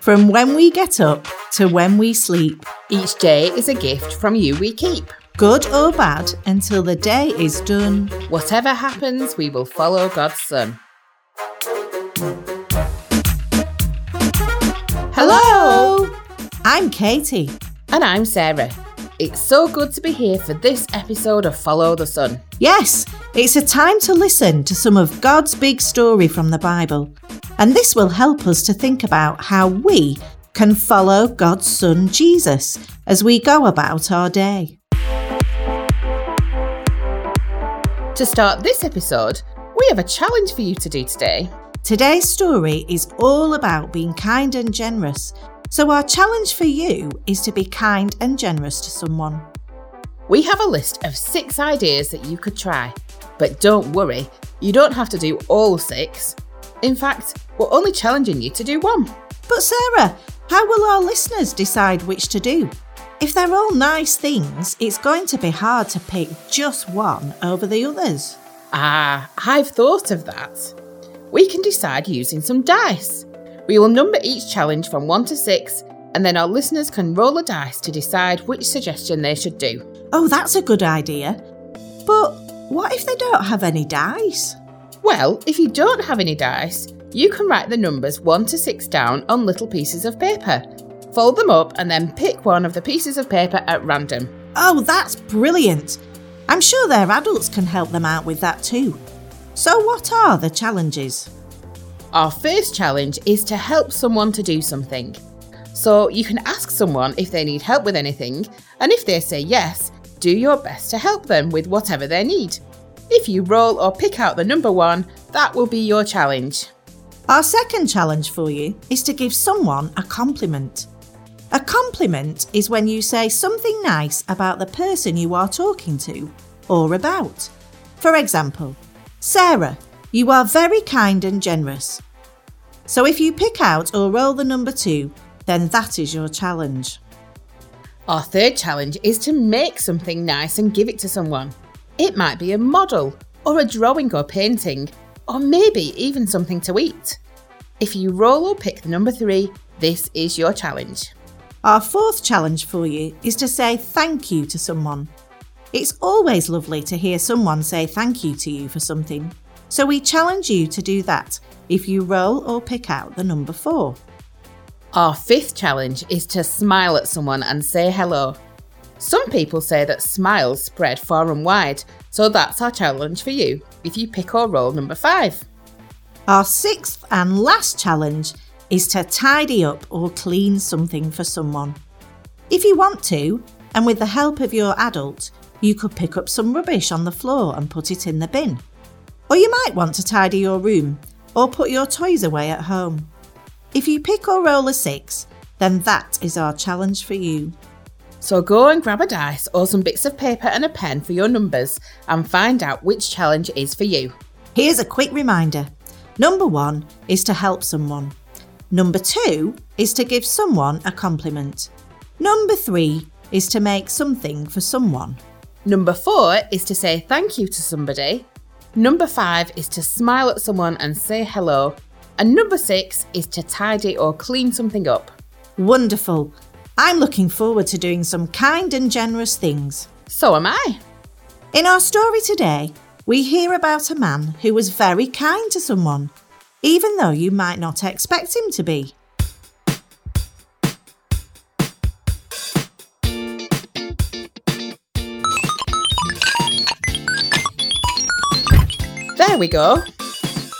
From when we get up to when we sleep, Each day is a gift from you we keep. good or bad, until the day is done. Whatever happens, we will follow God's Son. Hello! I'm Katy. And I'm Sarah. It's so good to be here for this episode of Follow the Son. Yes, it's a time to listen to some of God's big story from the Bible. And this will help us to think about how we can follow God's Son Jesus as we go about our day. To start this episode, we have a challenge for you to do today. Today's story is all about being kind and generous. So, our challenge for you is to be kind and generous to someone. We have a list of six ideas that you could try. But don't worry, you don't have to do all six. In fact, we're only challenging you to do one. But, Sarah, how will our listeners decide which to do? If they're all nice things, it's going to be hard to pick just one over the others. Ah, I've thought of that. We can decide using some dice. We will number each challenge from 1 to 6, and then our listeners can roll a dice to decide which suggestion they should do. Oh, that's a good idea. But what if they don't have any dice? Well, if you don't have any dice, you can write the numbers 1 to 6 down on little pieces of paper. Fold them up and then pick one of the pieces of paper at random. Oh, that's brilliant. I'm sure their adults can help them out with that too. So, what are the challenges? Our first challenge is to help someone to do something. So you can ask someone if they need help with anything, and if they say yes, do your best to help them with whatever they need. If you roll or pick out the number one, that will be your challenge. Our second challenge for you is to give someone a compliment. A compliment is when you say something nice about the person you are talking to or about. For example, Sarah, you are very kind and generous. So if you pick out or roll the number two, then that is your challenge. Our third challenge is to make something nice and give it to someone. It might be a model, or a drawing or painting, or maybe even something to eat. If you roll or pick the number three, this is your challenge. Our fourth challenge for you is to say thank you to someone. It's always lovely to hear someone say thank you to you for something, so we challenge you to do that if you roll or pick out the number four. Our fifth challenge is to smile at someone and say hello. Some people say that smiles spread far and wide, so that's our challenge for you if you pick or roll number five. Our sixth and last challenge is to tidy up or clean something for someone. If you want to, and with the help of your adult, you could pick up some rubbish on the floor and put it in the bin. Or you might want to tidy your room or put your toys away at home. If you pick or roll a six, then that is our challenge for you. So go and grab a dice or some bits of paper and a pen for your numbers and find out which challenge is for you. Here's a quick reminder number one is to help someone, number two is to give someone a compliment, number three is to make something for someone. Number four is to say thank you to somebody. Number five is to smile at someone and say hello. And number six is to tidy or clean something up. Wonderful. I'm looking forward to doing some kind and generous things. So am I. In our story today, we hear about a man who was very kind to someone, even though you might not expect him to be. There we go.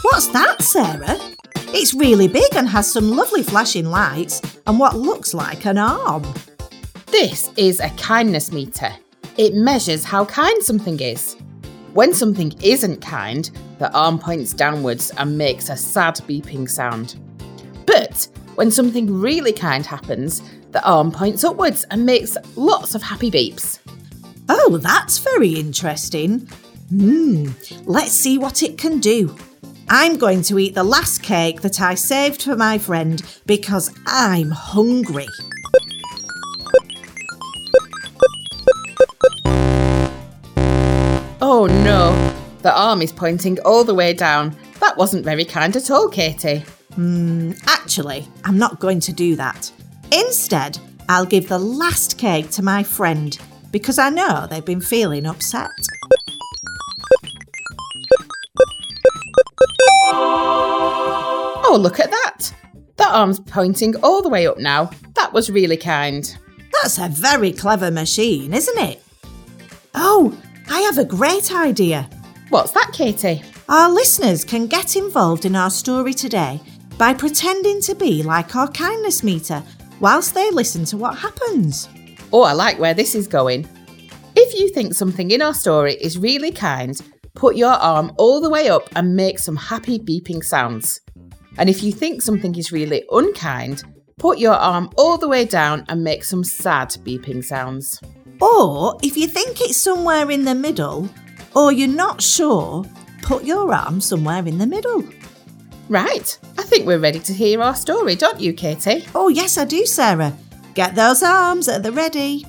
What's that, Sarah? It's really big and has some lovely flashing lights and what looks like an arm. This is a kindness meter. It measures how kind something is. When something isn't kind, the arm points downwards and makes a sad beeping sound. But when something really kind happens, the arm points upwards and makes lots of happy beeps. Oh, that's very interesting. Hmm, let's see what it can do. I'm going to eat the last cake that I saved for my friend because I'm hungry. Oh no, the arm is pointing all the way down That wasn't very kind at all, Katy. Hmm, actually, I'm not going to do that. Instead, I'll give the last cake to my friend because I know they've been feeling upset. Oh, look at that! That arm's pointing all the way up now. That was really kind. That's a very clever machine, isn't it? Oh, I have a great idea. What's that, Katy? Our listeners can get involved in our story today by pretending to be like our kindness meter whilst they listen to what happens. Oh, I like where this is going. If you think something in our story is really kind, put your arm all the way up and make some happy beeping sounds. And if you think something is really unkind, put your arm all the way down and make some sad beeping sounds. Or if you think it's somewhere in the middle, or you're not sure, put your arm somewhere in the middle. Right, I think we're ready to hear our story, don't you, Katy? Oh, yes, I do, Sarah. Get those arms at the ready.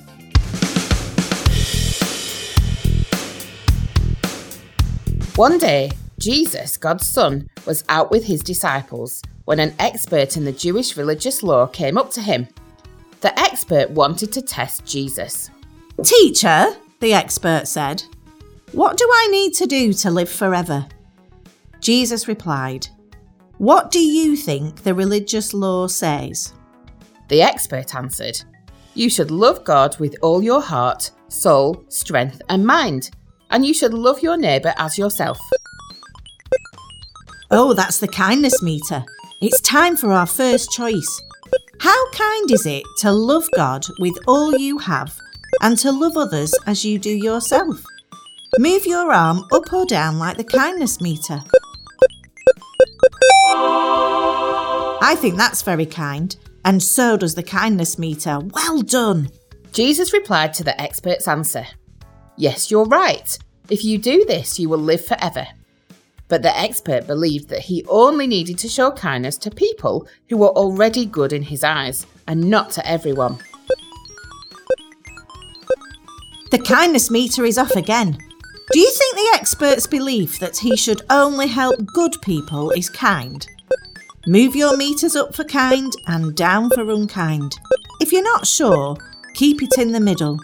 One day, Jesus, God's Son, was out with his disciples when an expert in the Jewish religious law came up to him. The expert wanted to test Jesus. Teacher, the expert said, what do I need to do to live forever? Jesus replied, What do you think the religious law says? The expert answered, You should love God with all your heart, soul, strength, and mind, and you should love your neighbour as yourself. Oh, that's the kindness meter. It's time for our first choice. How kind is it to love God with all you have and to love others as you do yourself? Move your arm up or down like the kindness meter. I think that's very kind, and so does the kindness meter. Well done. Jesus replied to the expert's answer Yes, you're right. If you do this, you will live forever. But the expert believed that he only needed to show kindness to people who were already good in his eyes, and not to everyone. The kindness meter is off again. Do you think the expert's belief that he should only help good people is kind? Move your meters up for kind and down for unkind. If you're not sure, keep it in the middle.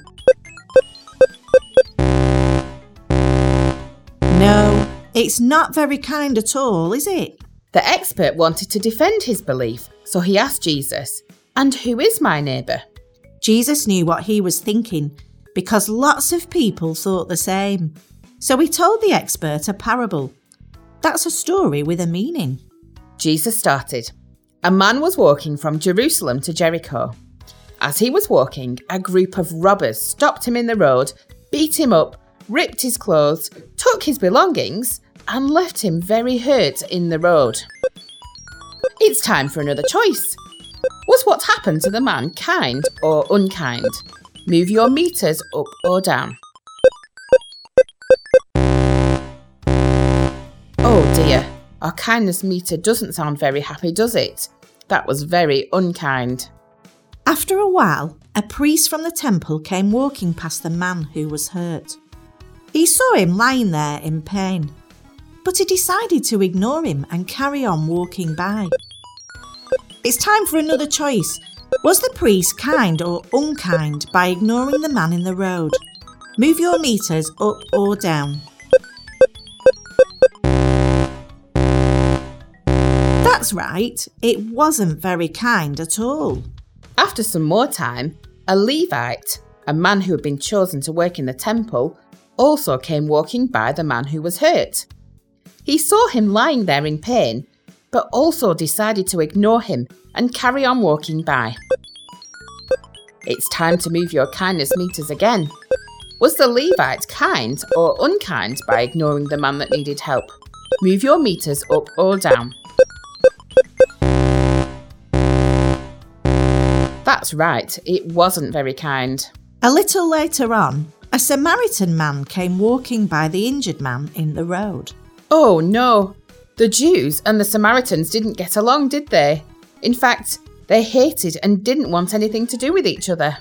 It's not very kind at all, is it? The expert wanted to defend his belief, so he asked Jesus, And who is my neighbour? Jesus knew what he was thinking because lots of people thought the same. So he told the expert a parable. That's a story with a meaning. Jesus started. A man was walking from Jerusalem to Jericho. As he was walking, a group of robbers stopped him in the road, beat him up, ripped his clothes, took his belongings, and left him very hurt in the road. It's time for another choice. Was what happened to the man kind or unkind? Move your meters up or down. Oh dear, our kindness meter doesn't sound very happy, does it? That was very unkind. After a while, a priest from the temple came walking past the man who was hurt. He saw him lying there in pain, but he decided to ignore him and carry on walking by. It's time for another choice. Was the priest kind or unkind by ignoring the man in the road? Move your meters up or down. That's right, it wasn't very kind at all. After some more time, a Levite, a man who had been chosen to work in the temple, also came walking by the man who was hurt. He saw him lying there in pain, but also decided to ignore him and carry on walking by. It's time to move your kindness meters again. Was the Levite kind or unkind by ignoring the man that needed help? Move your meters up or down. That's right, it wasn't very kind. A little later on, a Samaritan man came walking by the injured man in the road. Oh no, the Jews and the Samaritans didn't get along, did they? In fact, they hated and didn't want anything to do with each other.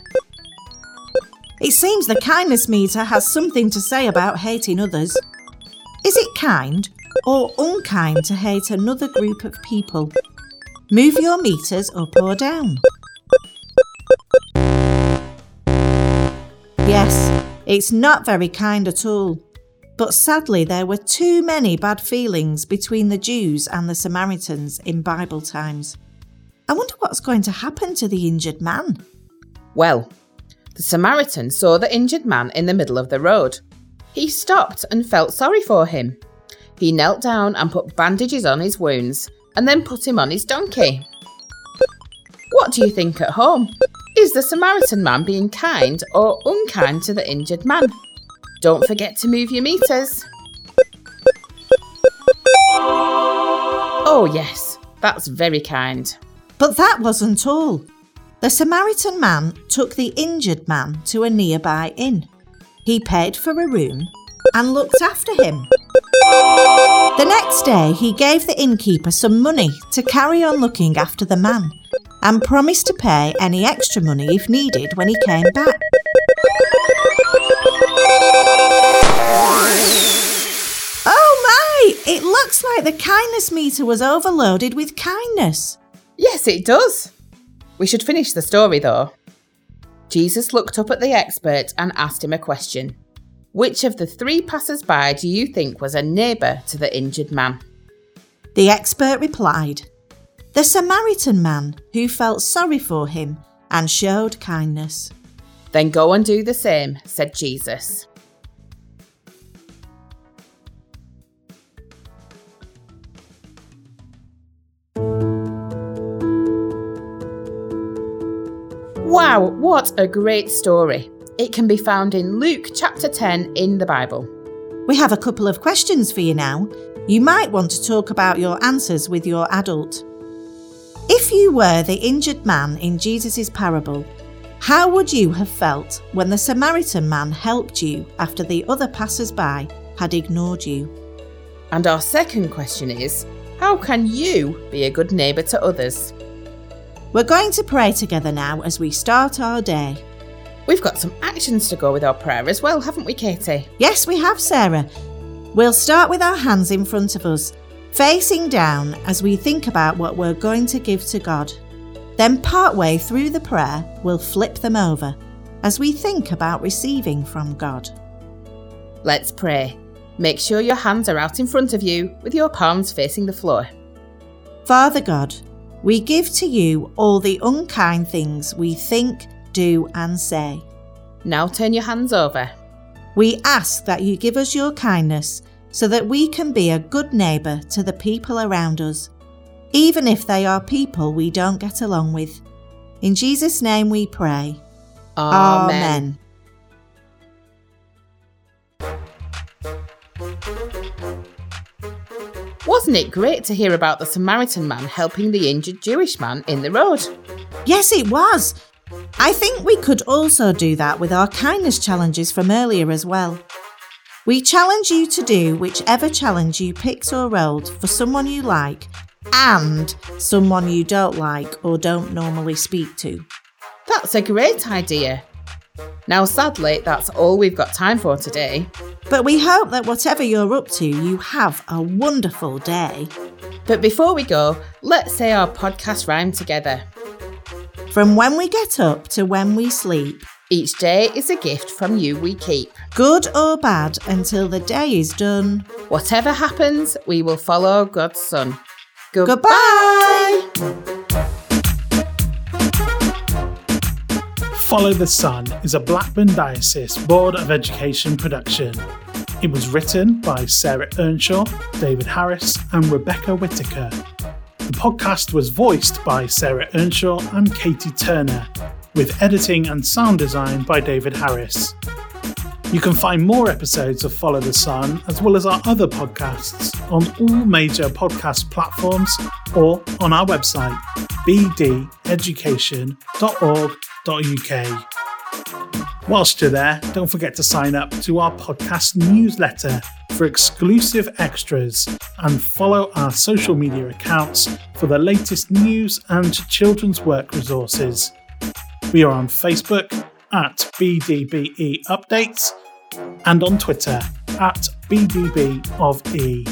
It seems the kindness meter has something to say about hating others. Is it kind or unkind to hate another group of people? Move your meters up or down. Yes, it's not very kind at all. But sadly, there were too many bad feelings between the Jews and the Samaritans in Bible times. I wonder what's going to happen to the injured man. Well, the Samaritan saw the injured man in the middle of the road. He stopped and felt sorry for him. He knelt down and put bandages on his wounds and then put him on his donkey. What do you think at home? Is the Samaritan man being kind or unkind to the injured man? Don't forget to move your meters. Oh, yes, that's very kind. But that wasn't all. The Samaritan man took the injured man to a nearby inn. He paid for a room and looked after him. The next day, he gave the innkeeper some money to carry on looking after the man and promised to pay any extra money if needed when he came back. It looks like the kindness meter was overloaded with kindness. Yes, it does. We should finish the story though. Jesus looked up at the expert and asked him a question. Which of the three passers by do you think was a neighbour to the injured man? The expert replied, The Samaritan man who felt sorry for him and showed kindness. Then go and do the same, said Jesus. Wow, what a great story! It can be found in Luke chapter 10 in the Bible. We have a couple of questions for you now. You might want to talk about your answers with your adult. If you were the injured man in Jesus' parable, how would you have felt when the Samaritan man helped you after the other passers by had ignored you? And our second question is how can you be a good neighbour to others? We're going to pray together now as we start our day. We've got some actions to go with our prayer as well, haven't we, Katy? Yes, we have, Sarah. We'll start with our hands in front of us, facing down as we think about what we're going to give to God. Then, partway through the prayer, we'll flip them over as we think about receiving from God. Let's pray. Make sure your hands are out in front of you with your palms facing the floor. Father God, we give to you all the unkind things we think, do, and say. Now turn your hands over. We ask that you give us your kindness so that we can be a good neighbour to the people around us, even if they are people we don't get along with. In Jesus' name we pray. Amen. Wasn't it great to hear about the Samaritan man helping the injured Jewish man in the road? Yes, it was. I think we could also do that with our kindness challenges from earlier as well. We challenge you to do whichever challenge you picked or rolled for someone you like and someone you don't like or don't normally speak to. That's a great idea. Now, sadly, that's all we've got time for today. But we hope that whatever you're up to, you have a wonderful day. But before we go, let's say our podcast rhyme together. From when we get up to when we sleep, Each day is a gift from you we keep. good or bad, until the day is done. Whatever happens, we will follow God's Son. Goodbye. Follow the Son is a Blackburn Diocese Board of Education production. It was written by Sarah Earnshaw, David Harris, and Rebecca Whitaker. The podcast was voiced by Sarah Earnshaw and Katy Turner, with editing and sound design by David Harris. You can find more episodes of Follow the Son, as well as our other podcasts, on all major podcast platforms or on our website, bdeducation.org.uk. Whilst you're there, don't forget to sign up to our podcast newsletter for exclusive extras and follow our social media accounts for the latest news and children's work resources. We are on Facebook at BDBE Updates and on Twitter at BDB of E.